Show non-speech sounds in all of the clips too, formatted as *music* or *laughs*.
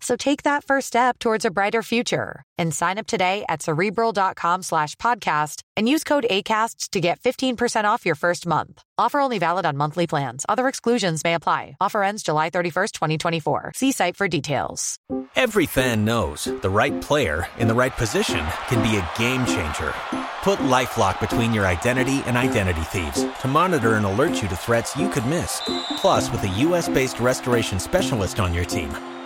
So take that first step towards a brighter future and sign up today at cerebral.com slash podcast and use code ACasts to get 15% off your first month. Offer only valid on monthly plans. Other exclusions may apply. Offer ends July 31st, 2024. See site for details. Every fan knows the right player in the right position can be a game changer. Put LifeLock between your identity and identity thieves to monitor and alert you to threats you could miss. Plus, with a U.S.-based restoration specialist on your team,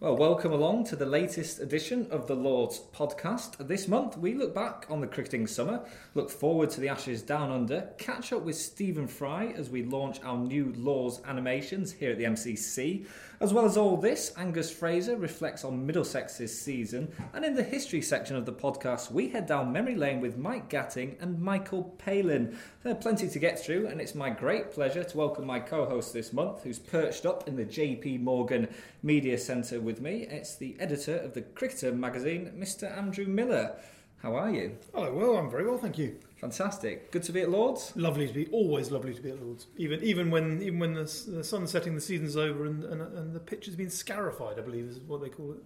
Well, welcome along to the latest edition of the Lords podcast. This month, we look back on the cricketing summer, look forward to the Ashes down under, catch up with Stephen Fry as we launch our new Lords animations here at the MCC. As well as all this, Angus Fraser reflects on Middlesex's season, and in the history section of the podcast, we head down memory lane with Mike Gatting and Michael Palin. There are plenty to get through, and it's my great pleasure to welcome my co host this month, who's perched up in the JP Morgan Media Centre with me. It's the editor of the Cricketer magazine, Mr. Andrew Miller. How are you? Hello, well, I'm very well, thank you. Fantastic. Good to be at Lords. Lovely to be, always lovely to be at Lords. Even even when even when the, the sun's setting, the season's over, and, and, and the pitch has been scarified, I believe is what they call it.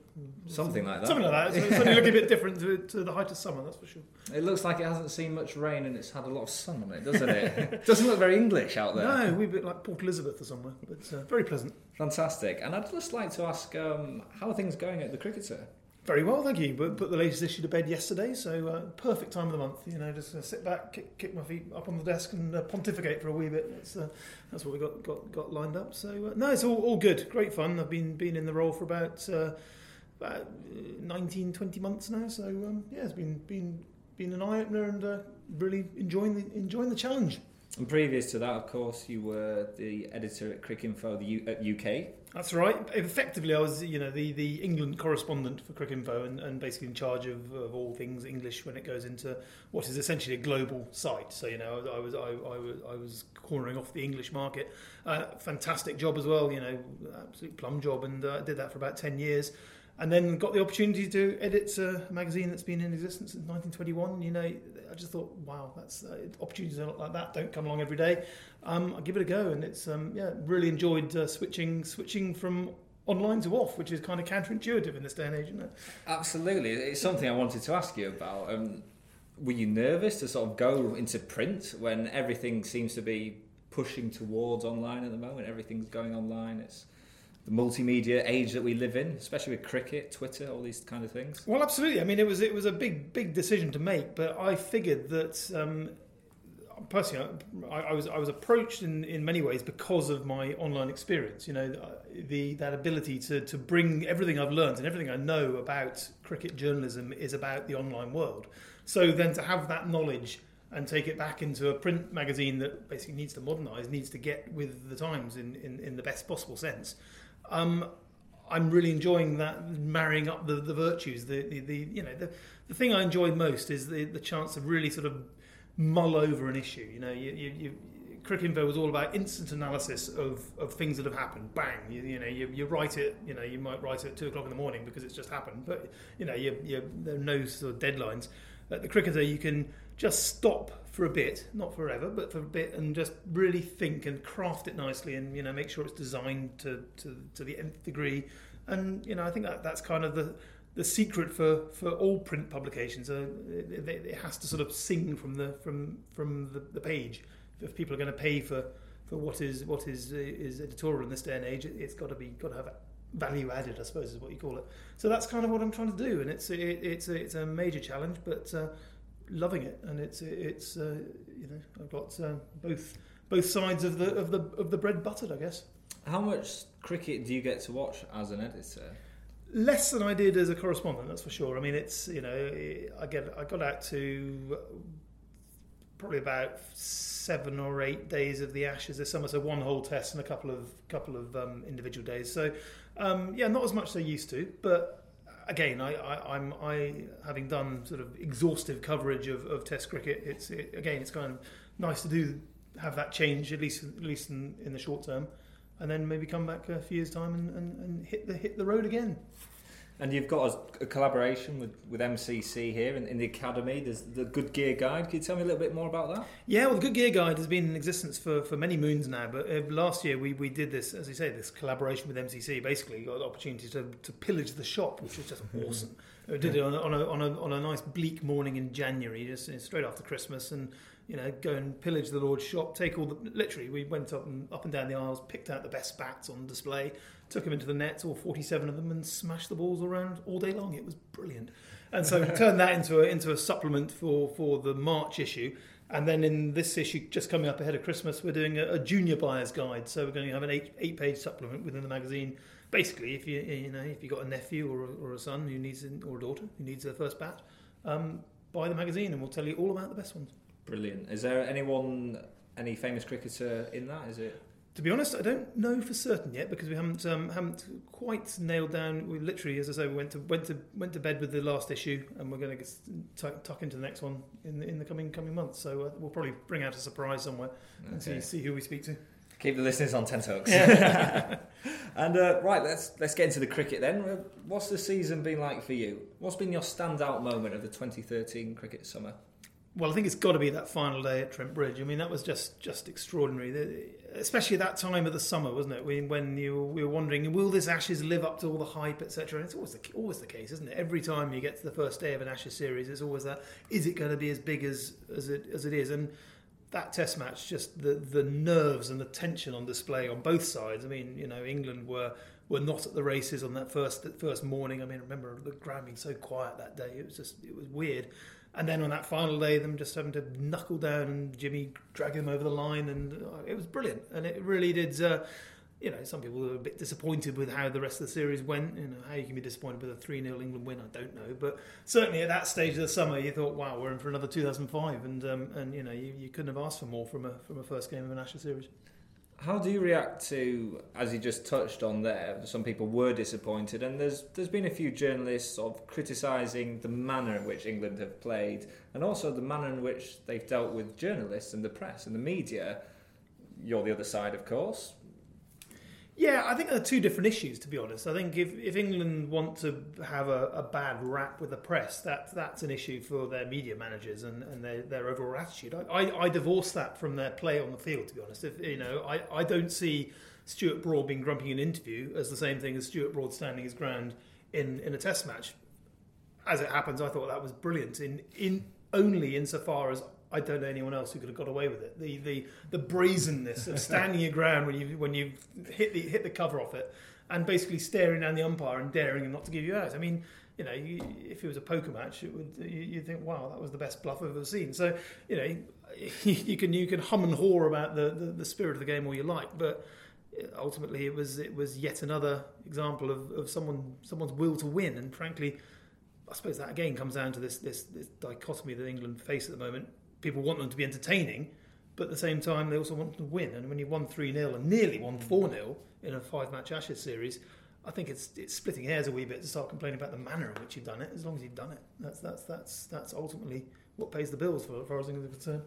Something like that. Something like that. It's certainly looking a bit different to, to the height of summer, that's for sure. It looks like it hasn't seen much rain and it's had a lot of sun on it, doesn't it? *laughs* doesn't look very English out there. No, we're a bit like Port Elizabeth or somewhere, but uh, very pleasant. Fantastic. And I'd just like to ask, um, how are things going at the Cricketer? Very well, thank you. But put the latest issue to bed yesterday, so uh, perfect time of the month. You know, just uh, sit back, kick, kick, my feet up on the desk, and uh, pontificate for a wee bit. That's, uh, that's what we got, got got lined up. So uh, no, it's all, all good, great fun. I've been been in the role for about uh, about 19, 20 months now. So um, yeah, it's been been been an eye opener and really enjoying the enjoying the challenge. And previous to that, of course, you were the editor at Cricinfo the U- at UK. That's right. Effectively, I was, you know, the, the England correspondent for Cricinfo and, and basically in charge of, of all things English when it goes into what is essentially a global site. So, you know, I was I, I was I was cornering off the English market. Uh, fantastic job as well. You know, absolute plum job, and uh, did that for about ten years and then got the opportunity to edit a magazine that's been in existence since 1921. You know, I just thought, wow, that's uh, opportunities like that don't come along every day. Um, I'll give it a go, and it's um, yeah, really enjoyed uh, switching switching from online to off, which is kind of counterintuitive in this day and age, isn't it? Absolutely, it's something I wanted to ask you about. Um, were you nervous to sort of go into print when everything seems to be pushing towards online at the moment? Everything's going online. It's the multimedia age that we live in, especially with cricket, Twitter, all these kind of things? Well, absolutely. I mean, it was it was a big big decision to make, but I figured that. Um, personally, I, I, was I was approached in, in many ways because of my online experience. You know, the that ability to to bring everything I've learned and everything I know about cricket journalism is about the online world. So then to have that knowledge and take it back into a print magazine that basically needs to modernise, needs to get with the times in, in, in the best possible sense. Um, I'm really enjoying that marrying up the, the virtues. The, the, the you know the, the thing I enjoy most is the, the chance of really sort of mull over an issue. You know, you, you, you Cricinfo was all about instant analysis of, of things that have happened. Bang, you, you know, you, you write it. You know, you might write it at two o'clock in the morning because it's just happened. But you know, you, you, there are no sort of deadlines. At the cricketer, you can just stop for a bit, not forever, but for a bit, and just really think and craft it nicely, and you know, make sure it's designed to to, to the nth degree. And you know, I think that that's kind of the the secret for, for all print publications. Uh, it, it, has to sort of sing from the from from the, the page. If people are going to pay for, for what is what is is editorial in this day and age, it, has got to be got to have value added, I suppose is what you call it. So that's kind of what I'm trying to do, and it's it, it's a, it's a major challenge, but uh, loving it, and it's it's uh, you know I've got uh, both both sides of the of the of the bread buttered, I guess. How much cricket do you get to watch as an editor? Less than I did as a correspondent, that's for sure. I mean, it's you know I get I got out to probably about seven or eight days of the Ashes this summer, so one whole test and a couple of couple of um, individual days. So um, yeah, not as much as I used to, but again, I, I, am I having done sort of exhaustive coverage of, of Test cricket. It's it, again, it's kind of nice to do have that change at least at least in, in the short term, and then maybe come back a few years time and, and, and hit the hit the road again. And you've got a, a collaboration with, with MCC here in, in, the academy. There's the Good Gear Guide. Can you tell me a little bit more about that? Yeah, well, the Good Gear Guide has been in existence for, for many moons now. But uh, last year we, we did this, as you say, this collaboration with MCC. Basically, got the opportunity to, to pillage the shop, which was just awesome. We did it on a, on a, on, a, on a nice bleak morning in January, just straight after Christmas, and you know, go and pillage the Lord's shop, take all the. Literally, we went up and up and down the aisles, picked out the best bats on display, took them into the nets, all 47 of them, and smashed the balls around all day long. It was brilliant. And so *laughs* turned that into a, into a supplement for, for the March issue. And then in this issue, just coming up ahead of Christmas, we're doing a, a junior buyer's guide. So we're going to have an eight, eight page supplement within the magazine. Basically, if you you know if you've got a nephew or a, or a son who needs or a daughter who needs their first bat, um, buy the magazine and we'll tell you all about the best ones. Brilliant. Is there anyone, any famous cricketer in that? Is it? To be honest, I don't know for certain yet because we haven't um, haven't quite nailed down. We literally, as I say, we went to went to went to bed with the last issue, and we're going to tuck, tuck into the next one in the, in the coming coming months. So uh, we'll probably bring out a surprise somewhere okay. and see see who we speak to. Keep the listeners on tenterhooks. Yeah. *laughs* *laughs* and uh, right, let's let's get into the cricket then. Uh, what's the season been like for you? What's been your standout moment of the 2013 cricket summer? Well, I think it's got to be that final day at Trent Bridge. I mean, that was just just extraordinary, especially that time of the summer, wasn't it? When you we were wondering, will this Ashes live up to all the hype, etc. And it's always the always the case, isn't it? Every time you get to the first day of an Ashes series, it's always that: is it going to be as big as as it as it is? And that Test match, just the the nerves and the tension on display on both sides. I mean, you know, England were were not at the races on that first first morning. I mean, I remember the ground being so quiet that day. It was just it was weird. And then on that final day, them just having to knuckle down and Jimmy drag them over the line, and uh, it was brilliant. And it really did. Uh, you know, some people were a bit disappointed with how the rest of the series went. You know, how you can be disappointed with a 3 0 England win, I don't know. But certainly at that stage of the summer, you thought, wow, we're in for another 2005. And, um, and you know, you, you couldn't have asked for more from a, from a first game of an Ashes series. How do you react to, as you just touched on there, some people were disappointed, and there's there's been a few journalists sort of criticising the manner in which England have played, and also the manner in which they've dealt with journalists and the press and the media. You're the other side, of course. Yeah, I think there are two different issues, to be honest. I think if, if England want to have a, a bad rap with the press, that, that's an issue for their media managers and, and their, their overall attitude. I, I, I divorce that from their play on the field, to be honest. If, you know, I, I don't see Stuart Broad being grumpy in an interview as the same thing as Stuart Broad standing his ground in, in a test match. As it happens, I thought that was brilliant in, in only insofar as I don't know anyone else who could have got away with it. The the the brazenness of standing your ground when you when you hit the hit the cover off it, and basically staring down the umpire and daring him not to give you out. I mean, you know, you, if it was a poker match, it would you, would think, wow, that was the best bluff I've ever seen. So you know, *laughs* you can you can hum and haw about the, the, the spirit of the game all you like, but ultimately it was it was yet another example of, of someone someone's will to win, and frankly. I suppose that again comes down to this, this, this dichotomy that England face at the moment people want them to be entertaining, but at the same time they also want them to win. And when you won three 0 and nearly won four 0 in a five match Ashes series, I think it's it's splitting hairs a wee bit to start complaining about the manner in which you've done it. As long as you've done it, that's that's that's that's ultimately what pays the bills for as far as I'm concerned.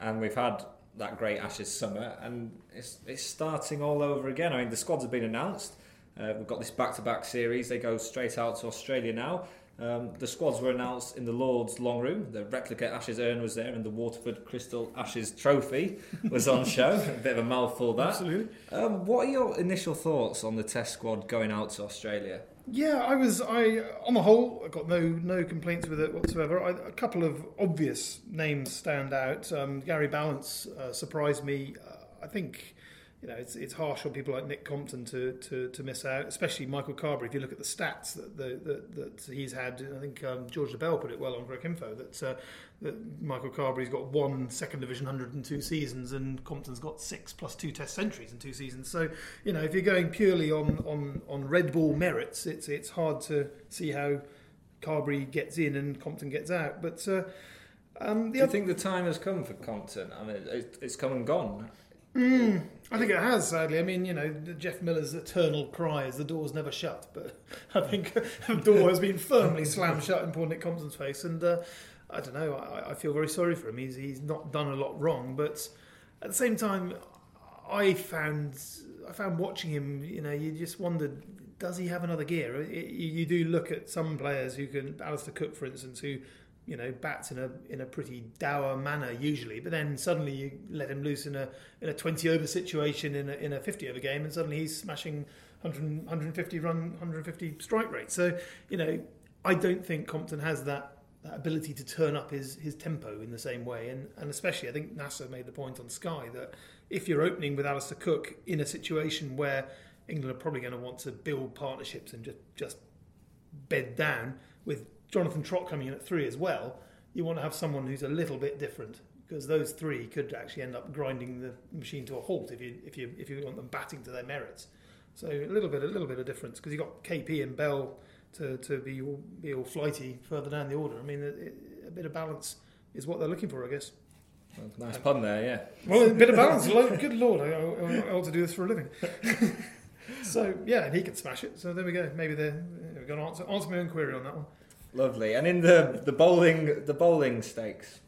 And we've had that great Ashes summer, and it's it's starting all over again. I mean, the squads have been announced. Uh, we've got this back-to-back series. They go straight out to Australia now. Um, the squads were announced in the Lord's Long Room. The replica Ashes urn was there, and the Waterford Crystal Ashes trophy was on show. *laughs* a bit of a mouthful, that. Absolutely. Um, what are your initial thoughts on the Test squad going out to Australia? Yeah, I was. I on the whole, I got no no complaints with it whatsoever. I, a couple of obvious names stand out. Um, Gary Ballance uh, surprised me. Uh, I think you know, it's, it's harsh on people like Nick Compton to, to, to miss out, especially Michael Carberry. If you look at the stats that the, that, that he's had, I think um, George Dobell put it well on Cricinfo that, uh, that Michael Carberry's got one second division 102 seasons and Compton's got six plus two test centuries in two seasons. So, you know, if you're going purely on, on, on red ball merits, it's, it's hard to see how Carberry gets in and Compton gets out. But uh, um, Do you think the time has come for Compton? I mean, it's come and gone. Mm, I think it has, sadly. I mean, you know, Geoff Miller's eternal cry is the door's never shut, but *laughs* I think the door has been firmly *laughs* slammed shut in poor Nick Compton's face. And uh, I don't know, I, I, feel very sorry for him. He's, he's not done a lot wrong, but at the same time, I found I found watching him, you know, you just wondered, does he have another gear? You do look at some players who can, Alastair Cook, for instance, who you know bats in a in a pretty dour manner usually, but then suddenly you let him loose in a in a 20 over situation in a, in a 50 over game, and suddenly he's smashing 100, 150 run 150 strike rate. So you know I don't think Compton has that, that ability to turn up his his tempo in the same way, and and especially I think Nasser made the point on Sky that if you're opening with Alastair Cook in a situation where England are probably going to want to build partnerships and just just bed down with Jonathan Trott coming in at three as well, you want to have someone who's a little bit different because those three could actually end up grinding the machine to a halt if you if you if you want them batting to their merits. So a little bit a little bit of difference because you've got KP and Bell to, to be all, be all flighty further down the order. I mean, a, a bit of balance is what they're looking for, I guess. Well, nice pun there, yeah. Well, a bit of balance. Good lord, I, I, I ought to do this for a living. *laughs* so yeah, and he could smash it. So there we go. Maybe they're, we're going to answer answer my own query on that one. Lovely. And in the the bowling the bowling stakes,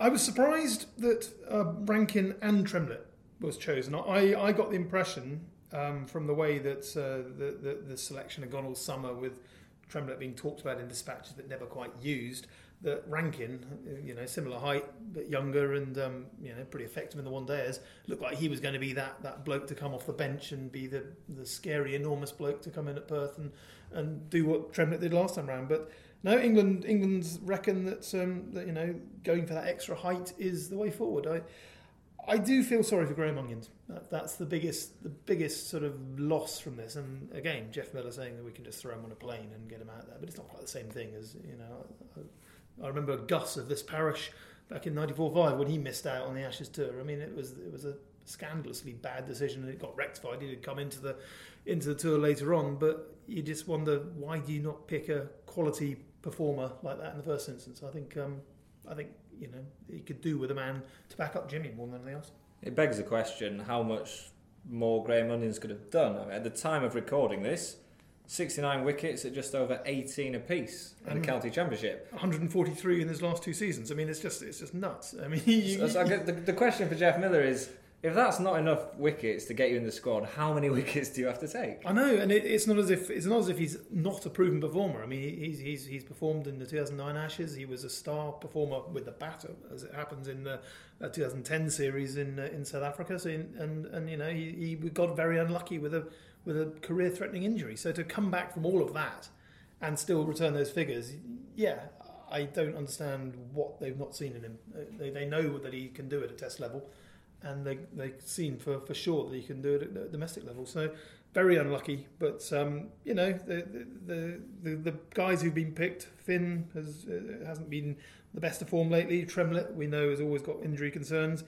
I was surprised that uh, Rankin and Tremlett was chosen. I I got the impression um, from the way that uh, the, the, the selection had gone all summer with Tremlett being talked about in dispatches but never quite used. That Rankin, you know, similar height but younger and um, you know pretty effective in the one days, looked like he was going to be that that bloke to come off the bench and be the the scary enormous bloke to come in at Perth and and do what Tremlett did last time round. But no, England England's reckon that um, that you know going for that extra height is the way forward. I I do feel sorry for Graham Onions. That, that's the biggest the biggest sort of loss from this. And again, Geoff Miller saying that we can just throw him on a plane and get him out there, but it's not quite the same thing as you know. I, I remember Gus of this parish back in '94-5 when he missed out on the Ashes tour. I mean, it was it was a scandalously bad decision, and it got rectified. He did come into the into the tour later on, but you just wonder why do you not pick a quality performer like that in the first instance? I think um, I think you know he could do with a man to back up Jimmy more than anything else. It begs the question: how much more Graham Onions could have done? I mean, at the time of recording this. 69 wickets at just over 18 apiece in the county championship. 143 in his last two seasons. I mean, it's just it's just nuts. I mean, you, *laughs* so, so the, the question for Geoff Miller is if that's not enough wickets to get you in the squad, how many *laughs* wickets do you have to take? I know, and it, it's not as if it's not as if he's not a proven performer. I mean, he's he's he's performed in the 2009 Ashes. He was a star performer with the bat, as it happens in the 2010 series in uh, in South Africa. So, in, and and you know, he, he got very unlucky with a with a career-threatening injury. So to come back from all of that and still return those figures, yeah, I don't understand what they've not seen in him. They, they know that he can do it at Test level and they they've seen for, for sure that he can do it at the domestic level. So very unlucky, but um, you know the, the, the the guys who've been picked, Finn has uh, hasn't been the best of form lately. Tremlett we know has always got injury concerns.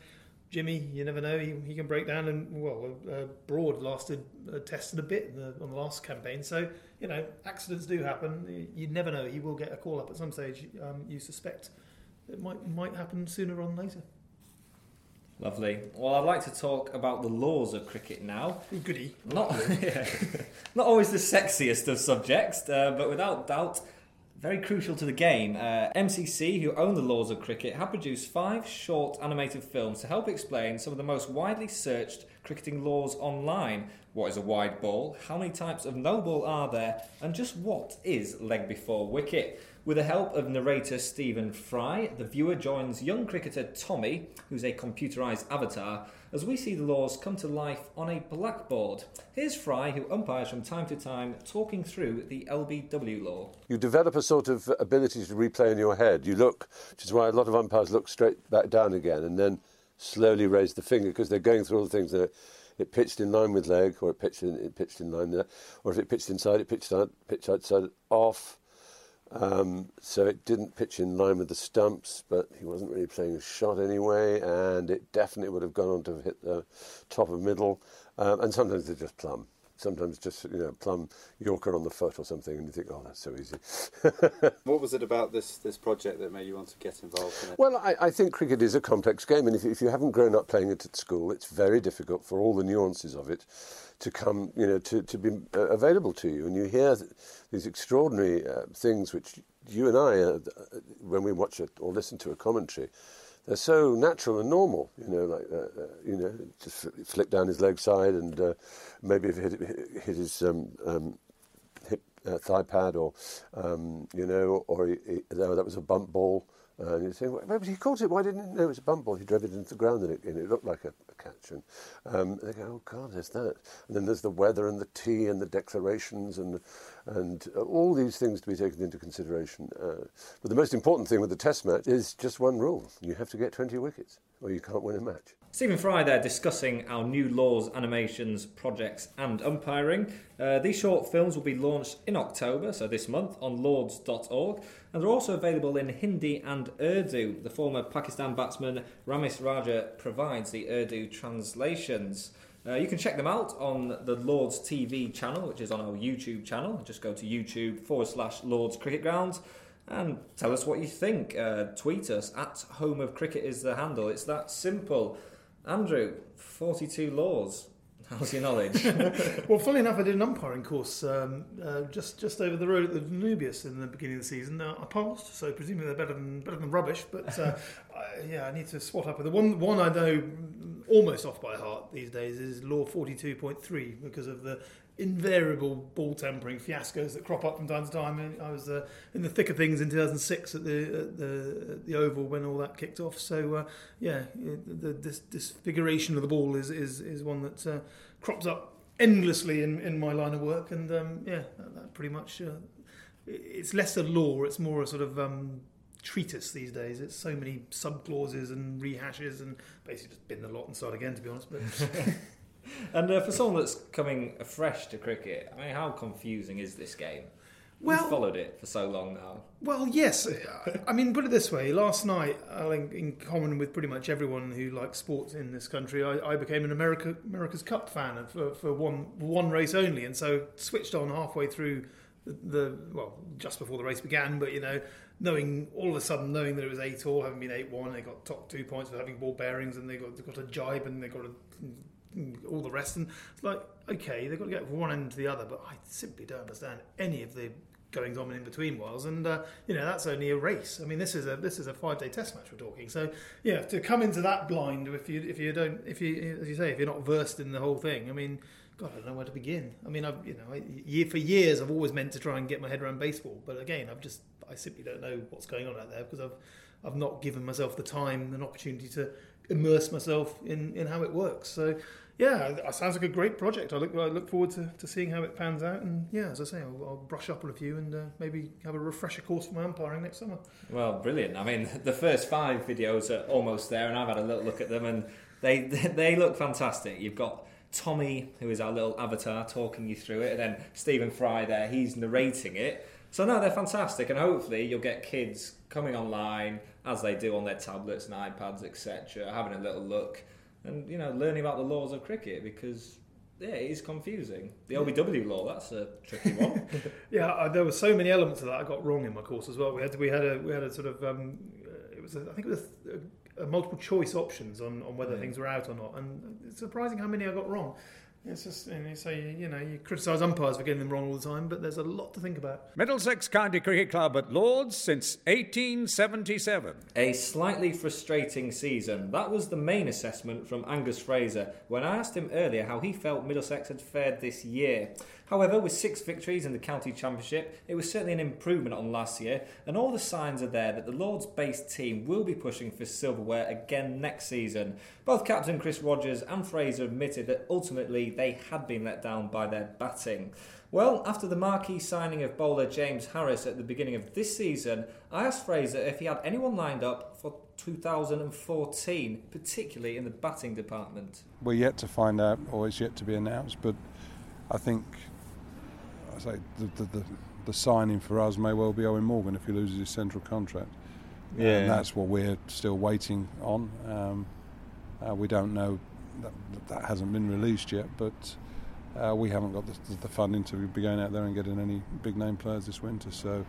Jimmy, you never know, he, he can break down. And well, uh, Broad lasted uh, tested a bit the, on the last campaign, so you know accidents do happen. You, you never know. He will get a call up at some stage. Um, you suspect it might might happen sooner or later. Lovely. Well, I'd like to talk about the laws of cricket now. Goody. Not, *laughs* *laughs* yeah, not always the sexiest of subjects, uh, but without doubt, very crucial to the game. Uh, MCC, who own the laws of cricket, have produced five short animated films to help explain some of the most widely searched cricketing laws online. What is a wide ball? How many types of no ball are there? And just what is leg before wicket? With the help of narrator Stephen Fry, the viewer joins young cricketer Tommy, who's a computerised avatar, as we see the laws come to life on a blackboard. Here's Fry, who umpires from time to time, talking through the LBW law. You develop a sort of ability to replay in your head. You look, which is why a lot of umpires look straight back down again and then slowly raise the finger because they're going through all the things that it pitched in line with leg, or it pitched in, it pitched in line there, or if it pitched inside, it pitched out, pitched outside off. Um, so it didn't pitch in line with the stumps, but he wasn't really playing a shot anyway, and it definitely would have gone on to hit the top of middle. Um, and sometimes they're just plumb sometimes just you know plum Yorker on the foot or something, and you think, oh, that's so easy. *laughs* what was it about this this project that made you want to get involved in it? Well, I, I think cricket is a complex game, and if, if you haven't grown up playing it at school, it's very difficult for all the nuances of it to come, you know, to, to be uh, available to you. And you hear th- these extraordinary uh, things which you and I, uh, when we watch it or listen to a commentary, they're so natural and normal. You know, like uh, uh, you know, just flick down his leg side and uh, maybe if hit, hit his um, um, hip uh, thigh pad or um, you know, or he, he, that was a bump ball. And you say, well, he caught it. Why didn't he know it was a bump ball? He drove it into the ground and it, and it looked like a catch. And um, they go, oh God, there's that. And then there's the weather and the tea and the declarations and and uh, all these things to be taken into consideration. Uh, but the most important thing with the Test match is just one rule: you have to get 20 wickets, or you can't win a match. Stephen Fry there discussing our new laws, animations, projects, and umpiring. Uh, these short films will be launched in October, so this month, on lords.org, and they're also available in Hindi and Urdu. The former Pakistan batsman Ramiz Raja provides the Urdu translations. Uh, you can check them out on the Lords TV channel, which is on our YouTube channel. Just go to YouTube forward slash Lords Cricket Ground and tell us what you think. Uh, tweet us at Home of Cricket is the handle. It's that simple. Andrew, 42 laws. How's your knowledge? *laughs* well, funny enough, I did an umpiring course um, uh, just just over the road at the Danubius in the beginning of the season. I passed, so presumably they're better than better than rubbish. But uh, *laughs* I, yeah, I need to swat up with the one. One I know almost off by heart these days is Law Forty Two Point Three because of the invariable ball tampering fiascos that crop up from time to time. I was uh, in the thick of things in 2006 at the at the, at the Oval when all that kicked off. So uh, yeah, the, this disfiguration of the ball is is, is one that uh, crops up endlessly in, in my line of work, and um, yeah, that, that pretty much. Uh, it's less a law; it's more a sort of um, treatise these days. It's so many sub clauses and rehashes, and basically just bin the lot and start again. To be honest, but. *laughs* and uh, for someone that's coming afresh to cricket, I mean, how confusing is this game? Well, You've followed it for so long now. Well, yes. Uh, I mean, put it this way: last night, uh, I think, in common with pretty much everyone who likes sports in this country, I, I became an America America's Cup fan for, uh, for one one race only, and so switched on halfway through the, the well, just before the race began. But you know, knowing all of a sudden knowing that it was eight all, having been eight one, they got top two points for having ball bearings, and they got they got a jibe, and they got a all the rest. And it's like, okay, they've got to get from one end to the other, but I simply don't understand any of the goings on in between whiles. And uh, you know, that's only a race. I mean, this is a this is a five day test match we're talking. So yeah, to come into that blind, if you if you don't if you as you say if you're not versed in the whole thing, I mean. God, I don't know where to begin. I mean, I've you know, year for years I've always meant to try and get my head around baseball, but again, I've just I simply don't know what's going on out there because I've I've not given myself the time and opportunity to immerse myself in, in how it works. So yeah, it sounds like a great project. I look I look forward to, to seeing how it pans out. And yeah, as I say, I'll, I'll brush up on a few and uh, maybe have a refresher course for my umpiring next summer. Well, brilliant. I mean, *laughs* the first five videos are almost there, and I've had a little look at them, and they *laughs* they look fantastic. You've got Tommy, who is our little avatar, talking you through it, and then Stephen Fry there, he's narrating it. So no, they're fantastic, and hopefully you'll get kids coming online as they do on their tablets and iPads, etc., having a little look and you know learning about the laws of cricket because yeah, it is confusing. The LBW law, that's a tricky one. *laughs* yeah, uh, there were so many elements of that I got wrong in my course as well. We had we had a we had a sort of um, uh, it was a, I think it was a, a multiple choice options on, on whether things were out or not, and it's surprising how many I got wrong. It's just, and you say, you know, you criticise umpires for getting them wrong all the time, but there's a lot to think about. Middlesex County Cricket Club at Lords since 1877. A slightly frustrating season. That was the main assessment from Angus Fraser when I asked him earlier how he felt Middlesex had fared this year. However, with six victories in the county championship, it was certainly an improvement on last year, and all the signs are there that the Lords based team will be pushing for silverware again next season. Both captain Chris Rogers and Fraser admitted that ultimately they had been let down by their batting. Well, after the marquee signing of bowler James Harris at the beginning of this season, I asked Fraser if he had anyone lined up for 2014, particularly in the batting department. We're yet to find out, or it's yet to be announced, but I think I say the, the, the, the signing for us may well be Eoin Morgan if he loses his central contract. Yeah. And that's what we're still waiting on. Um, uh, we don't know, that, that hasn't been released yet, but uh, we haven't got the, the funding to be going out there and getting any big name players this winter. So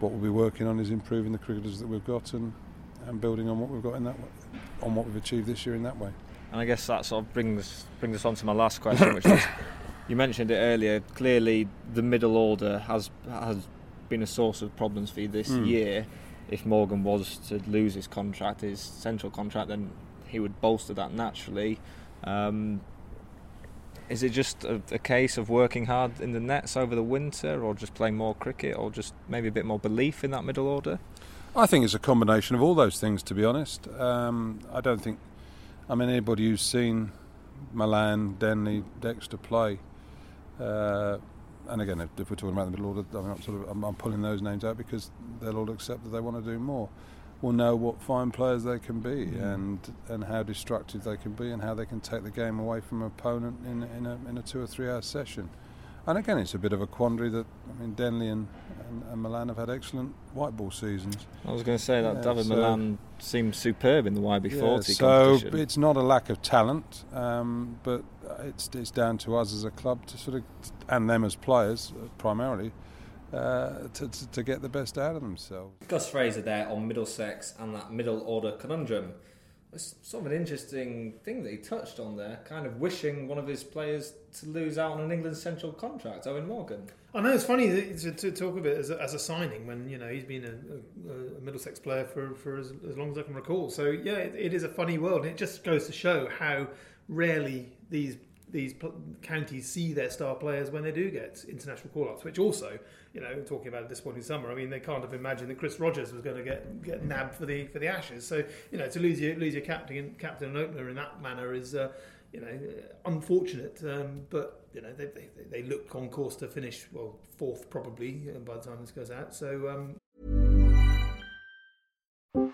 what we'll be working on is improving the cricketers that we've got and, and building on what we've got in that way, on what we've achieved this year in that way. And I guess that sort of brings brings us on to my last question, which was *coughs* *coughs* you mentioned it earlier. Clearly, the middle order has has been a source of problems for you this Mm. year. If Morgan was to lose his contract, his central contract, then he would bolster that naturally. Um, is it just a, a case of working hard in the nets over the winter, or just playing more cricket, or just maybe a bit more belief in that middle order? I think it's a combination of all those things, to be honest. Um, I don't think, I mean, anybody who's seen Malan, Denley, Dexter play, uh, and again, if, if we're talking about the middle order, I'm, sort of, I'm, I'm pulling those names out because they'll all accept that they want to do more. We'll know what fine players they can be and and how destructive they can be and how they can take the game away from an opponent in in a, in a two or three hour session. And again, it's a bit of a quandary that I mean, Denley and, and, and Malan have had excellent white ball seasons. I was going to say that Yeah, David so- Malan seemed superb in the YB40 Yeah, so competition. it's not a lack of talent, um, but it's it's down to us as a club to sort of and them as players uh, primarily uh, to, to to get the best out of themselves. Gus Fraser there on Middlesex and that middle order conundrum. It's sort of an interesting thing that he touched on there, kind of wishing one of his players to lose out on an England central contract, Eoin Morgan. I know it's funny to, to talk of it as a, as a signing when you know he's been a, a, a Middlesex player for, for as, as long as I can recall. So yeah, it, it is a funny world, and it just goes to show how rarely these these counties see their star players when they do get international call-ups. Which also, you know, talking about this point in summer, I mean, they can't have imagined that Chris Rogers was going to get get nabbed for the for the Ashes. So you know, to lose your lose your captain captain and opener in that manner is. Uh, you know, unfortunate, um, but you know they, they, they look on course to finish well fourth probably uh, by the time this goes out. So um,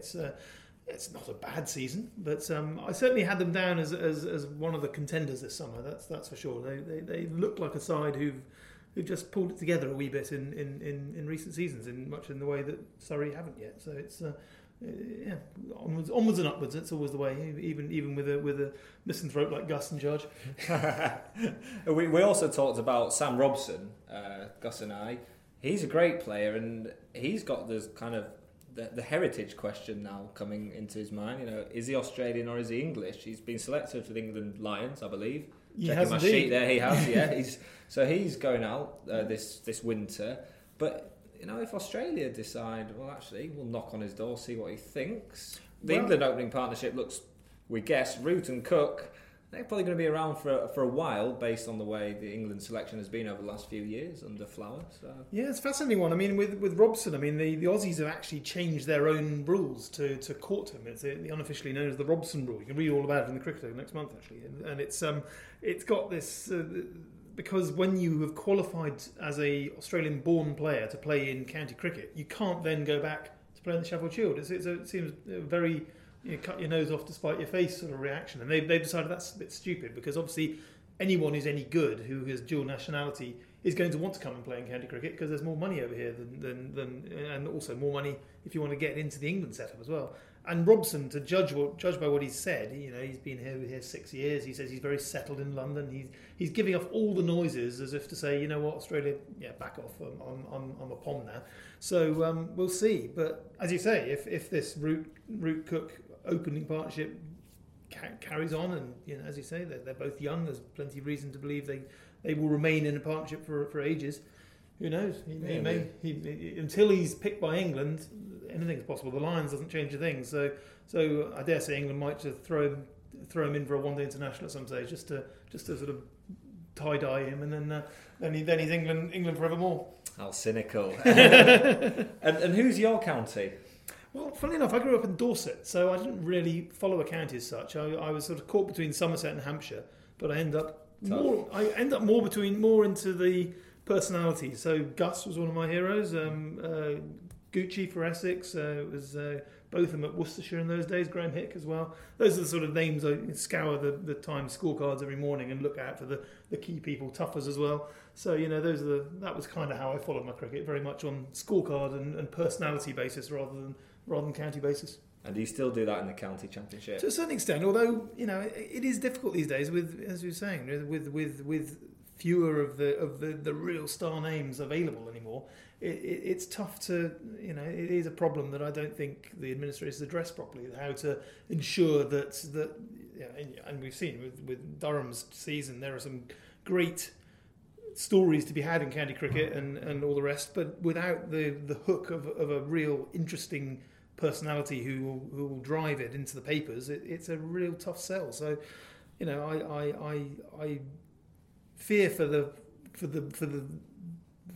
It's uh, it's not a bad season, but um, I certainly had them down as, as, as one of the contenders this summer. That's that's for sure. They they, they look like a side who've who've just pulled it together a wee bit in, in, in, in recent seasons, in much in the way that Surrey haven't yet. So it's. Uh, yeah, onwards, onwards and upwards. That's always the way. Even even with a with a misanthrope like Gus and Judge. *laughs* we, we also talked about Sam Robson, uh, Gus and I. He's a great player, and he's got this kind of the, the heritage question now coming into his mind. You know, is he Australian or is he English? He's been selected for the England Lions, I believe. He Checking has my indeed. sheet there, he has. Yeah, *laughs* he's so he's going out uh, this this winter. But you know, if Australia decide, well, actually, we'll knock on his door, see what he thinks. The Well- England opening partnership looks, we guess, Root and Cook. They're probably going to be around for for a while, based on the way the England selection has been over the last few years under Flower. So Yeah, it's a fascinating one. I mean, with with Robson, I mean, the, the Aussies have actually changed their own rules to, to court him. It's uh, unofficially known as the Robson rule. You can read all about it in the Cricketer next month, actually, and, and it's um it's got this. Uh, because when you have qualified as a Australian-born player to play in county cricket, you can't then go back to play in the Sheffield Shield. It's, it's a, it seems very you know, cut your nose off to spite your face sort of reaction, and they they've decided that's a bit stupid because obviously anyone who's any good who has dual nationality is going to want to come and play in county cricket because there's more money over here than, than, than and also more money if you want to get into the England setup as well. And Robson, to judge what judge by what he's said, you know, he's been here here six years. He says he's very settled in London. He's he's giving off all the noises as if to say, you know what, Australia, yeah, back off. I'm I'm, I'm, a pom now. So um, we'll see. But as you say, if if this root root cook opening partnership ca- carries on, and you know, as you say, they're, they're both young. There's plenty of reason to believe they, they will remain in a partnership for for ages. Who knows? He, he Yeah, may he, he- until he's picked by England. Anything's possible. The Lions doesn't change a thing. So so I dare say England might just throw him throw him in for a one day international at some stage, just to just to sort of tie dye him, and then uh, then he, then he's England England forevermore. How cynical. *laughs* and, and who's your county? Well, funnily enough, I grew up in Dorset, so I didn't really follow a county as such. I, I was sort of caught between Somerset and Hampshire, but I end up more. I end up more between more into the personality. So Gus was one of my heroes. Um, uh, Goochie for Essex uh, it was uh, Botham at Worcestershire in those days. Graham Hick as well. Those are the sort of names I scour the, the Times scorecards every morning and look out for the, the key people. Tuffers as well. So you know those are the, that was kind of how I followed my cricket, very much on scorecard and, and personality basis rather than rather than county basis. And do you still do that in the county championship? To a certain extent, although you know it, it is difficult these days with, as you were saying, with with with fewer of the of the, the real star names available anymore. It, it, it's tough to you know it is a problem that I don't think the administrators address properly. How to ensure that that yeah, and, and we've seen with with Durham's season there are some great stories to be had in county cricket and, and all the rest, but without the, the hook of, of a real interesting personality who will, who will drive it into the papers, it, it's a real tough sell. So, you know, I, I, I, I fear for the for the for the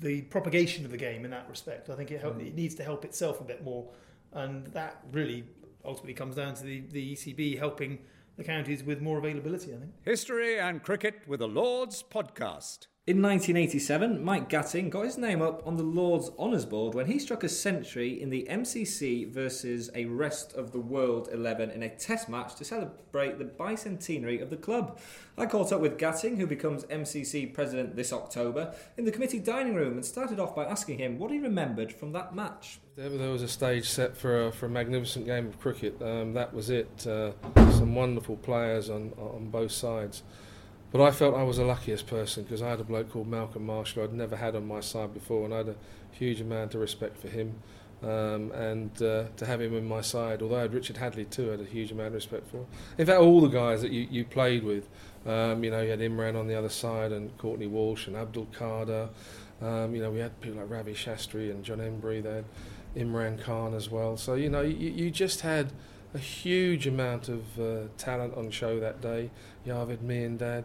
the propagation of the game in that respect. I think it help, mm. it needs to help itself a bit more, and that really ultimately comes down to the, the ECB helping the counties with more availability. I think. History and Cricket with the Lords podcast. In 1987, Mike Gatting got his name up on the Lord's Honours Board when he struck a century in the MCC versus a rest of the world 11 in a test match to celebrate the bicentenary of the club. I caught up with Gatting, who becomes MCC president this October, in the committee dining room and started off by asking him what he remembered from that match. There, was a stage set for a, for a magnificent game of cricket. Um, that was it. Uh, some wonderful players on on both sides. But I felt I was the luckiest person because I had a bloke called Malcolm Marshall I'd never had on my side before, and I had a huge amount of respect for him. Um, and uh, to have him in my side, although I had Richard Hadlee too, I had a huge amount of respect for. In fact, all the guys that you, you played with, um, you know, you had Imran on the other side and Courtney Walsh and Abdul Qadir. Um, you know, we had people like Ravi Shastri and John Emburey. Had Imran Khan as well. So you know, you, you just had a huge amount of uh, talent on show that day. Javed Miandad,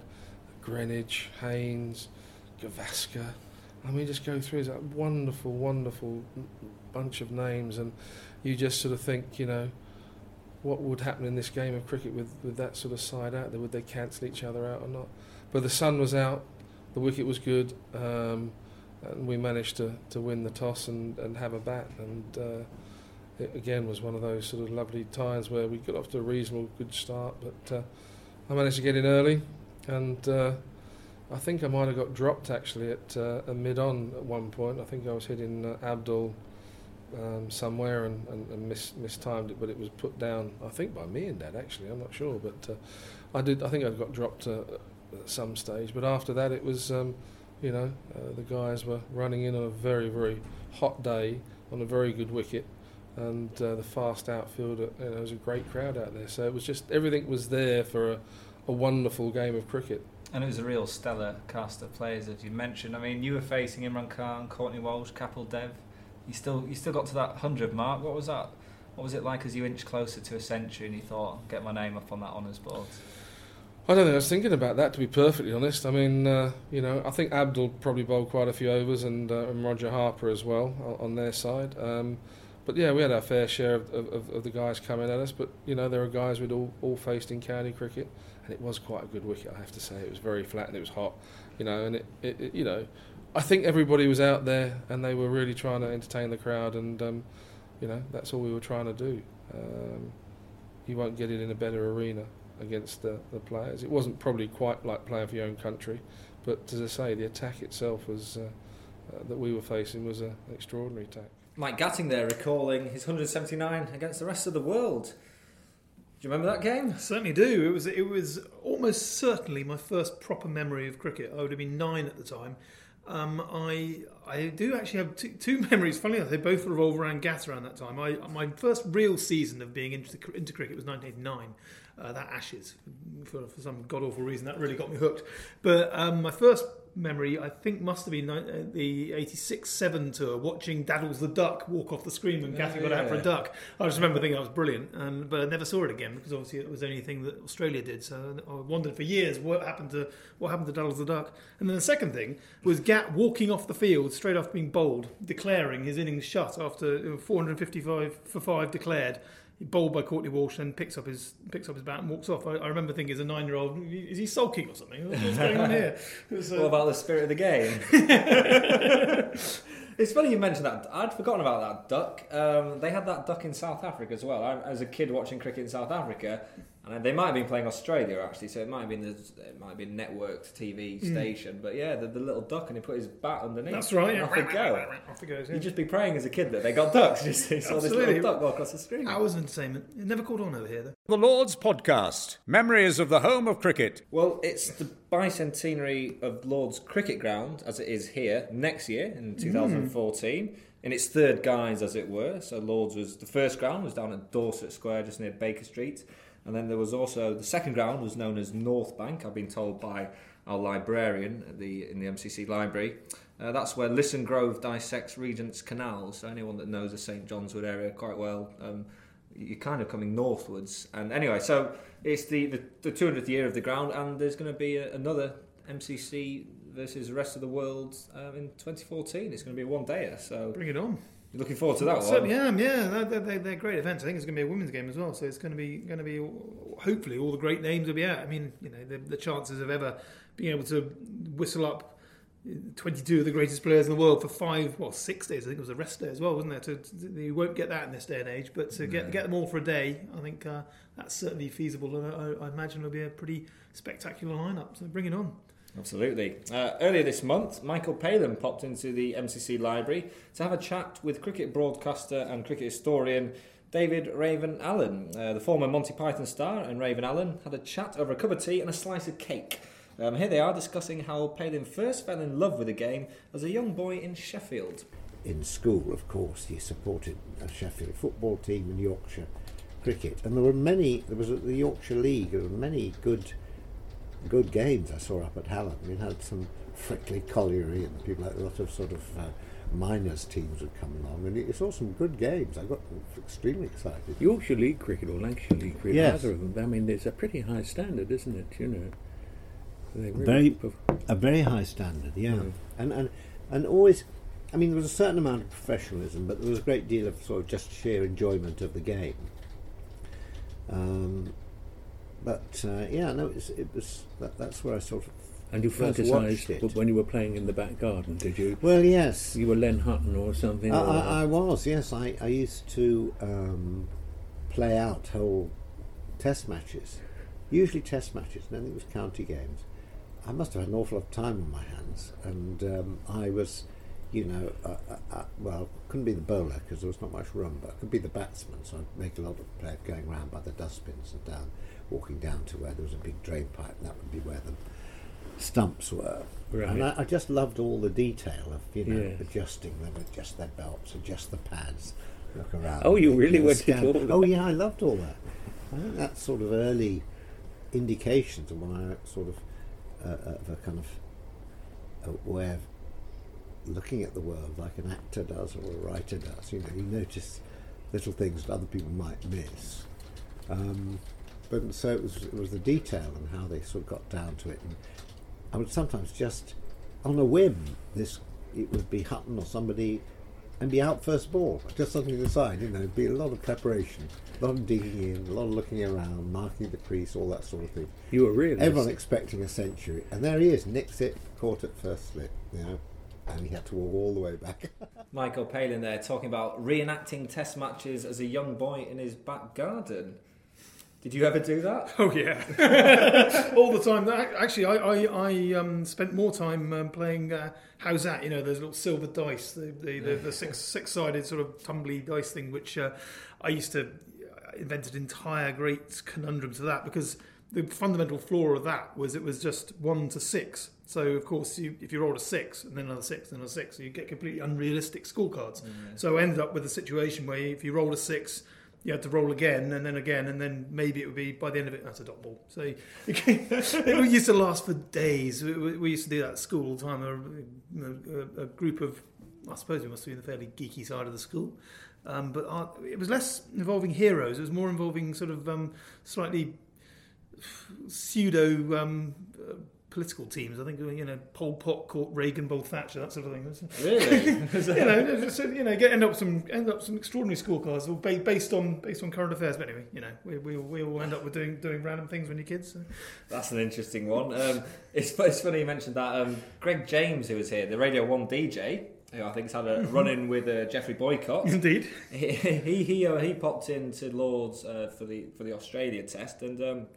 Greenidge, Haynes, Gavaskar. I mean, just go through that wonderful, wonderful bunch of names, and you just sort of think, you know, what would happen in this game of cricket with, with that sort of side out there? Would they cancel each other out or not? But the sun was out, the wicket was good, um, and we managed to, to win the toss and, and have a bat. And uh, it again was one of those sort of lovely times where we got off to a reasonable good start. But uh, I managed to get in early, and uh, I think I might have got dropped actually at uh, a mid on at one point. I think I was hitting uh, Abdul um, somewhere and, and, and mis- mistimed it, but it was put down. I think by Miandad actually. I'm not sure, but uh, I did. I think I got dropped uh, at some stage. But after that, it was. Um, you know, uh, the guys were running in on a very, very hot day on a very good wicket, and uh, the fast outfield. You know, there was a great crowd out there, so it was just everything was there for a, a wonderful game of cricket. And it was a real stellar cast of players, as you mentioned. I mean, you were facing Imran Khan, Courtney Walsh, Kapil Dev. You still, you still got to that hundred mark. What was that? What was it like as you inched closer to a century and you thought, get my name up on that honours board? I don't think I was thinking about that, to be perfectly honest. I mean, uh, you know, I think Abdul probably bowled quite a few overs and, uh, and Roger Harper as well on, on their side. Um, but yeah, we had our fair share of, of, of the guys coming at us. But you know, there are guys we'd all, all faced in county cricket, and it was quite a good wicket. I have to say, it was very flat and it was hot. You know, and it, it, it you know, I think everybody was out there and they were really trying to entertain the crowd, and um, you know, that's all we were trying to do. Um, you won't get it in a better arena against the, the players. It wasn't probably quite like playing for your own country, but as I say, the attack itself was uh, uh, that we were facing was a, an extraordinary attack. Mike Gatting there recalling his 179 against the rest of the world. Do you remember that game? Certainly do. It was it was almost certainly my first proper memory of cricket. I would have been nine at the time. Um, I I do actually have two, two *laughs* memories. Funny enough, they both revolve around Gat around that time. I, my first real season of being into, into cricket was 1989. uh, that Ashes for, for some god awful reason that really got me hooked. But um, my first memory, I think, must have been uh, the '86 Seven tour, watching Daddles the duck walk off the screen when Gatty got out for a duck. I just remember thinking that was brilliant, and but I never saw it again because obviously it was the only thing that Australia did. So I wondered for years what happened to what happened to Daddles the duck. And then the second thing was Gat walking off the field straight after being bowled, declaring his innings shut after uh, 455 for five declared. Bowled by Courtney Walsh and picks up his picks up his bat and walks off. I, I remember thinking as a nine year old, is he sulking or something? What's going on here? *laughs* Was, uh, What about the spirit of the game? *laughs* it's funny you mentioned that. I'd forgotten about that duck. Um, they had that duck in South Africa as well. I, as a kid watching cricket in South Africa, and they might have been playing Australia actually, so it might have been the, it might have been networked TV mm. station. But yeah, the, the little duck, and he put his bat underneath. That's right. And Yeah. off it go. Off it goes. Yeah. You'd just be praying as a kid that they got ducks. Just *laughs* you saw this little duck go across the screen. Hours of entertainment. It never caught on over here though. The Lord's Podcast Memories of the Home of Cricket. Well, it's the bicentenary of Lord's Cricket Ground, as it is here, next year in mm. 2014, in its third guise, as it were. So Lord's was the first ground was down at Dorset Square, just near Baker Street, and then there was also the second ground was known as North Bank. I've been told by our librarian at the in the MCC library. Uh, that's where Lisson Grove dissects Regent's Canal. So anyone that knows the St John's Wood area quite well. Um, you're kind of coming northwards. And anyway, so it's the, the, the 200th year of the ground, and there's going to be a, another MCC versus the rest of the world um, in 2014. It's going to be one day, So Bring it on. You're looking forward to that So, one. yeah, yeah, they're, they're- great events. I think it's going to be a women's game as well, so it's going to be going to be hopefully all the great names will be out. I mean, you know, the, the chances of ever being able to whistle up 22 of the greatest players in the world for five, well, six days. I think it was a rest day as well, wasn't there? To, to, you won't get that in this day and age, but to get get them all for a day, I think uh, that's certainly feasible. And I, I imagine it'll be a pretty spectacular lineup. So bring it on. Absolutely. Uh, earlier this month, Michael Palin popped into the MCC library to have a chat with cricket broadcaster and cricket historian David Rayvern Allen. Uh, the former Monty Python star and Rayvern Allen had a chat over a cup of tea and a slice of cake. Um, here they are discussing how Palin first fell in love with the game as a young boy in Sheffield. in school, of course, he supported a Sheffield football team and Yorkshire cricket, and there were many. There was the Yorkshire League. There were many good, good games I saw up at Hallam. We had some Frickley Colliery and people like a lot of sort of uh, miners teams would come along, and you saw some good games. I got extremely excited. Yorkshire League cricket or Lancashire League cricket, Yes. either of them. I mean, it's a pretty high standard, isn't it? You know, really very perf- a very high standard, yeah, and and and always. I mean, there was a certain amount of professionalism, but there was a great deal of sort of just sheer enjoyment of the game. Um, but uh, yeah, no, it was, it was that, that's where I sort of And you fantasised when you were playing in the back garden, did you? Well, yes, You were Len Hutton or something. I, or- I, I was. Yes, I, I used to um, play out whole test matches, usually test matches, and then it was county games. I must have had an awful lot of time on my hands, and um, I was, you know, uh, uh, uh, well, couldn't be the bowler because there was not much room, but I could be the batsman, so I'd make a lot of play going around by the dustbins and down, walking down to where there was a big drain pipe, and that would be where the stumps were. Right. And I, I just loved all the detail of, you know, Yeah. adjusting them, adjust their belts, adjust the pads, look around. Oh, you really went into scan. all that? Oh, yeah, I loved all that. I think that's sort of early indications of my sort of uh, of a kind of a way of looking at the world like an actor does or a writer does. You know, you notice little things that other people might miss. Um, but so it was, it was the detail and how they sort of got down to it. And I would sometimes just, on a whim, this it would be Hutton or somebody, and be out first ball, just something to the side. You know, it'd be a lot of preparation, a lot of digging in, a lot of looking around, marking the crease, all that sort of thing. You were really Everyone expecting a century, and there he is, nicks it, caught at first slip, you know, and he had to walk all the way back. *laughs* Michael Palin there talking about reenacting test matches as a young boy in his back garden. Did you ever do that? *laughs* Oh yeah, *laughs* all the time. Actually, I I, I um, spent more time um, playing uh, how's that? You know, those little silver dice, the the, the, the six *laughs* six sided sort of tumbly dice thing, which uh, I used to uh, invented entire great conundrum to that because the fundamental flaw of that was it was just one to six. So of course, you, if you rolled a six and then another six and another six, you get completely unrealistic scorecards. So I ended up with a situation where if you rolled a six, you had to roll again and then again, and then maybe it would be by the end of it that's a dot ball. So *laughs* it used to last for days. We, used to do that at school all the time. A, a, a group of, I suppose we must be in the fairly geeky side of the school. Um, but our, it was less involving heroes. It was more involving sort of um, slightly pseudo um, political teams. I think you know Pol Pot caught Reagan, Bowled Thatcher, that sort of thing. Really? *laughs* you know, so, you know, get, end up some end up some extraordinary scorecards based on based on current affairs. But anyway, you know, we we, we all end up with doing doing random things when you're kids. So. That's an interesting one. Um, it's it's funny you mentioned that. Um, Greg James, who was here, the Radio One DJ. Who I think's had a *laughs* run in with uh, Geoffrey Boycott. Indeed, he he he, uh, he popped into Lords uh, for the for the Australia test, and um,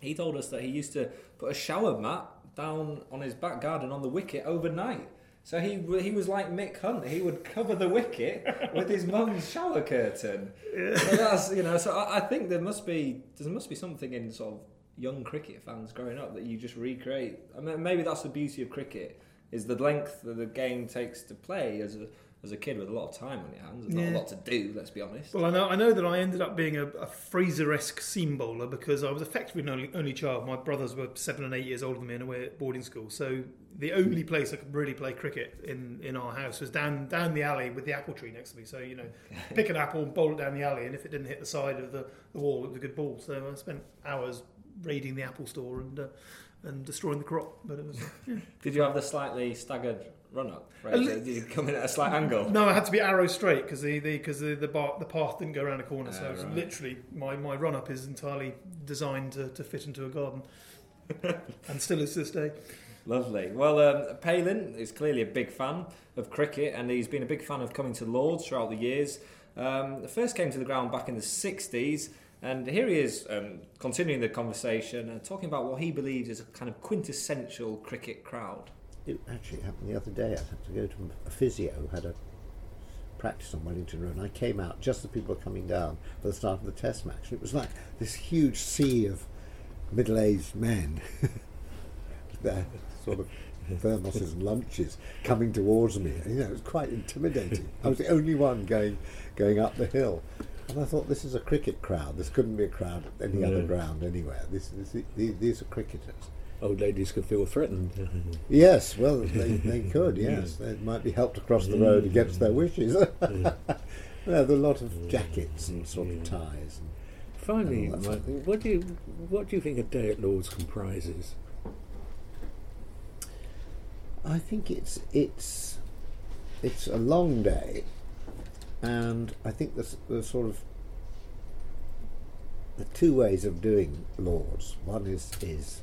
he told us that he used to put a shower mat down on his back garden on the wicket overnight. So he he was like Mick Hunt. He would cover the wicket *laughs* with his mum's shower curtain. Yeah. So that's you know. So I, I, think there must be there must be something in sort of young cricket fans growing up that you just recreate. I mean, maybe that's the beauty of cricket is the length that the game takes to play as a as a kid with a lot of time on your hands and yeah. not a lot to do. Let's be honest. Well, I know I know that I ended up being a, a Fraser-esque seam bowler because I was effectively an only, only child. My brothers were seven and eight years older than me and away at boarding school, so the only place I could really play cricket in, in our house was down down the alley with the apple tree next to me. So you know, *laughs* pick an apple, and bowl it down the alley, and if it didn't hit the side of the, the wall, it was a good ball. So I spent hours raiding the apple store and. Uh, and destroying the crop, but it was. Yeah. *laughs* Did you have the slightly staggered run up? Right? Did you come in at a slight angle? No, I had to be arrow straight because the because the the, bar, the path didn't go around a corner. so right. literally my, my run up is entirely designed to, to fit into a garden, *laughs* and still is to this day. Lovely. Well, um, Palin is clearly a big fan of cricket, and he's been a big fan of coming to Lords throughout the years. Um, first came to the ground back in the 60s, and here he is um, continuing the conversation and talking about what he believes is a kind of quintessential cricket crowd it actually happened the other day. I had to go to a physio who had a practice on Wellington Road, and I came out just as people were coming down for the start of the test match. And it was like this huge sea of middle-aged men, *laughs* their sort of thermoses and lunches coming towards me. You know, it was quite intimidating. I was the only one going going up the hill. And I thought, this is a cricket crowd. This couldn't be a crowd at any other ground anywhere. This, this, these, these are cricketers old ladies could feel threatened. yes, well, *laughs* they, they could, yes. They might be helped across the road against their wishes. *laughs* there are a lot of jackets and sort of ties. Finally, Mike, what do you what do you think a day at Lords comprises? I think it's it's it's a long day, and I think the, the sort of the two ways of doing Lords. One is is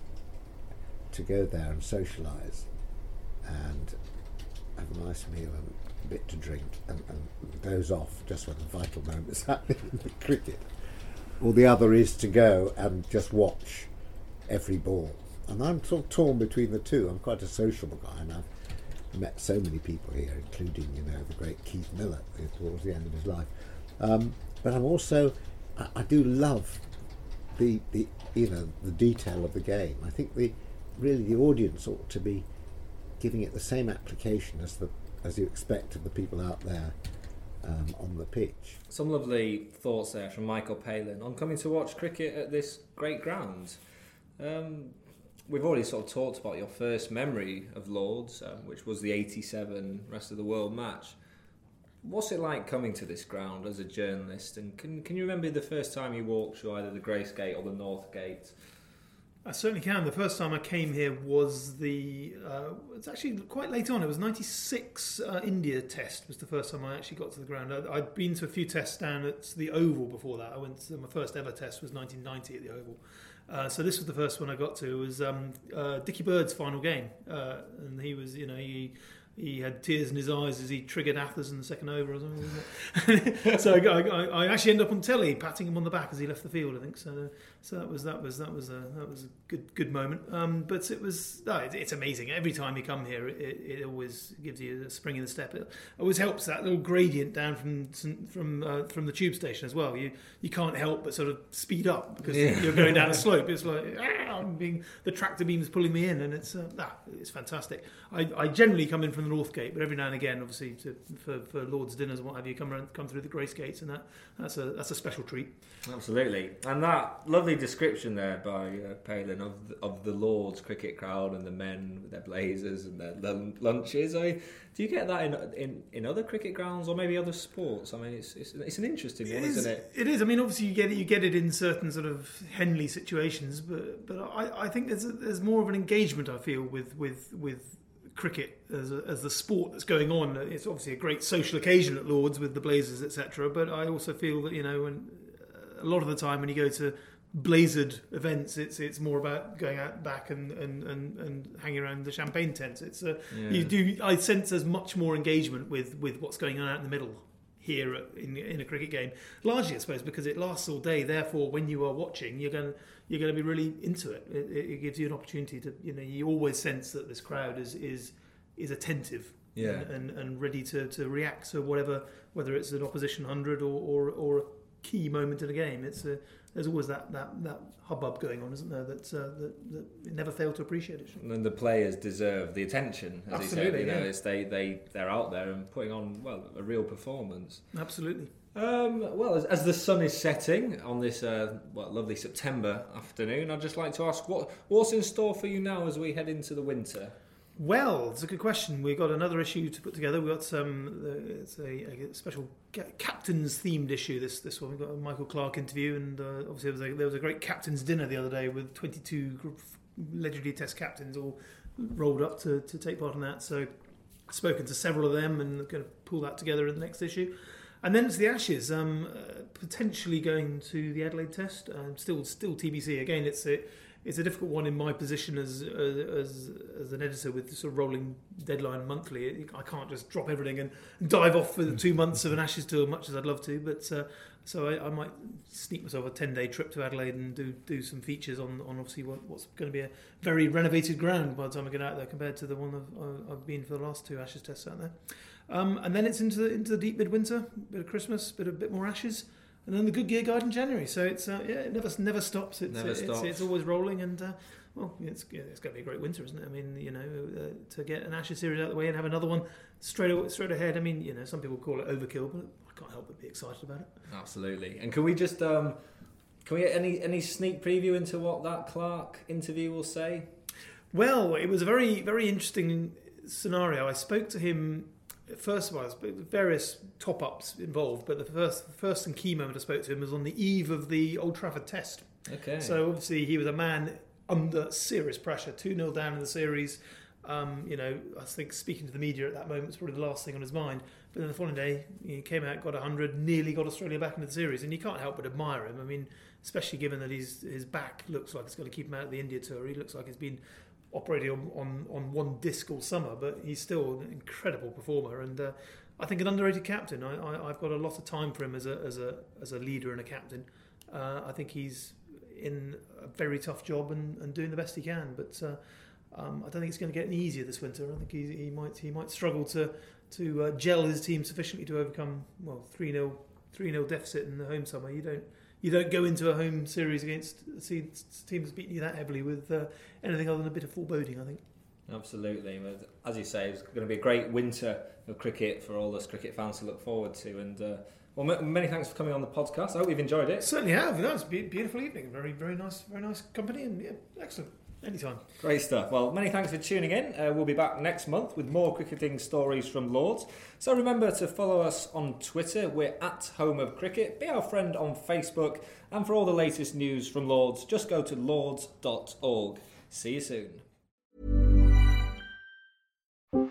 to go there and socialise and have a nice meal and a bit to drink and, and doze off just when the vital moment is *laughs* happening in the cricket. Or the other is to go and just watch every ball. And I'm sort of torn between the two. I'm quite a sociable guy and I've met so many people here, including, you know, the great Keith Miller towards the end of his life. Um, but I'm also, I, I do love the, the, you know, the detail of the game. I think the, really the audience ought to be giving it the same application as the as you expect of the people out there um, on the pitch. Some lovely thoughts there from Michael Palin on coming to watch cricket at this great ground. Um, we've already sort of talked about your first memory of Lords, um, which was the 87 Rest of the World match. What's it like coming to this ground as a journalist? And can, can you remember the first time you walked through either the Grace Gate or the North Gate? I certainly can. The first time I came here was the. Uh, it's actually quite late on. It was '96 uh, India test was the first time I actually got to the ground. I, had been to a few tests down at the Oval before that. I went to my first ever test was 1990 at the Oval. Uh, so this was the first one I got to. It was um, uh, Dickie Bird's final game, uh, and he was, you know, he he had tears in his eyes as he triggered Athers in the second over or something. *laughs* so I, I, I, actually ended up on telly patting him on the back as he left the field. I think so. So that was that was that was a that was a good good moment. Um, but it was no, it, it's amazing. Every time you come here, it, it, always gives you a spring in the step. It always helps that little gradient down from from uh, from the tube station as well. You you can't help but sort of speed up because yeah. you're going down a *laughs* slope. It's like ah, I'm being the tractor beam's pulling me in, and it's uh, ah, it's fantastic. I, I generally come in from the North Gate, but every now and again, obviously, to, for, for Lord's dinners and what have you, come around, come through the Grace Gates, and that that's a that's a special treat. Absolutely, and that lovely description there by uh, Palin of the, of the Lord's cricket crowd and the men with their blazers and their lun- lunches. I mean, do you get that in, in in other cricket grounds or maybe other sports? I mean, it's it's, it's an interesting one, is, isn't it? It is. I mean, obviously, you get it. You get it in certain sort of Henley situations, but but I, I think there's a, there's more of an engagement. I feel with with with cricket as, a, as the sport that's going on. It's obviously a great social occasion at Lords with the Blazers, etc. But I also feel that you know, when a lot of the time when you go to blazered events, it's it's more about going out back and and, and, and hanging around the champagne tents. It's a, Yeah. you do. I sense there's much more engagement with with what's going on out in the middle here at- in in a cricket game. Largely, I suppose, because it lasts all day. Therefore, when you are watching, you're going you're going to be really into it. It, it gives you an opportunity to you know you always sense that this crowd is is is attentive. Yeah. And, and, and ready to, to react to whatever, whether it's an opposition hundred or, or, or a key moment in a game. It's a, there's always that, that, that hubbub going on, isn't there? That, uh, that, that you never fail to appreciate it. And the players deserve the attention, as said. Absolutely, You know, yeah. it's they they they're out there and putting on well a real performance. Absolutely. Um, well, as, as the sun is setting on this uh, lovely September afternoon, I'd just like to ask what what's in store for you now as we head into the winter. Well, it's a good question. We've got another issue to put together. We've got some. Uh, it's a, a special ca- captains themed issue. This this one. We've got a Michael Clarke interview, and uh, obviously there was, a, there was a great captains dinner the other day with 22 group legendary Test captains all rolled up to, to take part in that. So, I've spoken to several of them and going to pull that together in the next issue. And then it's the Ashes, um, uh, potentially going to the Adelaide Test. Um, still, still TBC. Again, it's a it's a difficult one in my position as as as an editor with sort of rolling deadline monthly. I can't just drop everything and dive off for the two months of an Ashes tour, much as I'd love to. But uh, so I, I might sneak myself a ten day trip to Adelaide and do do some features on on obviously what, what's going to be a very renovated ground by the time I get out there compared to the one I've, I've been for the last two Ashes tests out there. Um, and then it's into the, into the deep midwinter, bit of Christmas, bit of bit more Ashes. And then the Good Gear Guide in January, so it's uh, yeah, it never never stops. It's, Never it's, stops. it's always rolling, and uh, well, it's it's going to be a great winter, isn't it? I mean, you know, uh, to get an Ashes series out of the way and have another one straight away, straight ahead. I mean, you know, some people call it overkill, but I can't help but be excited about it. Absolutely. And can we just um, can we get any any sneak preview into what that Clarke interview will say? Well, it was a very, very interesting scenario. I spoke to him. First of all, I spoke to various top ups involved, but the first, first and key moment I spoke to him was on the eve of the Old Trafford Test. Okay. So obviously he was a man under serious pressure, two 0 down in the series. Um, you know, I think speaking to the media at that moment was probably the last thing on his mind. But then the following day, he came out, got 100, nearly got Australia back into the series, and you can't help but admire him. I mean, especially given that he's, his back looks like it's going to keep him out of the India tour. He looks like he's been operating on, on, on one disc all summer, but he's still an incredible performer and uh, I think an underrated captain. I, I, I've got a lot of time for him as a as a as a leader and a captain. Uh, I think he's in a very tough job and, and doing the best he can, but. Uh, um, I don't think it's going to get any easier this winter. I think he, he might he might struggle to to uh, gel his team sufficiently to overcome well three 0 three 0 deficit in the home summer. You don't you don't go into a home series against a team team that's beaten you that heavily with uh, anything other than a bit of foreboding. I think. Absolutely. As you say, it's going to be a great winter of cricket for all us cricket fans to look forward to. And uh, well, m- many thanks for coming on the podcast. I hope you've enjoyed it. Certainly have. No, it's a beautiful evening. Very very nice very nice company and yeah, excellent. Anytime. Great stuff. Well, many thanks for tuning in. Uh, we'll be back next month with more cricketing stories from Lords. So remember to follow us on Twitter. We're at Home of Cricket. Be our friend on Facebook. And for all the latest news from Lords, just go to lords.org. See you soon.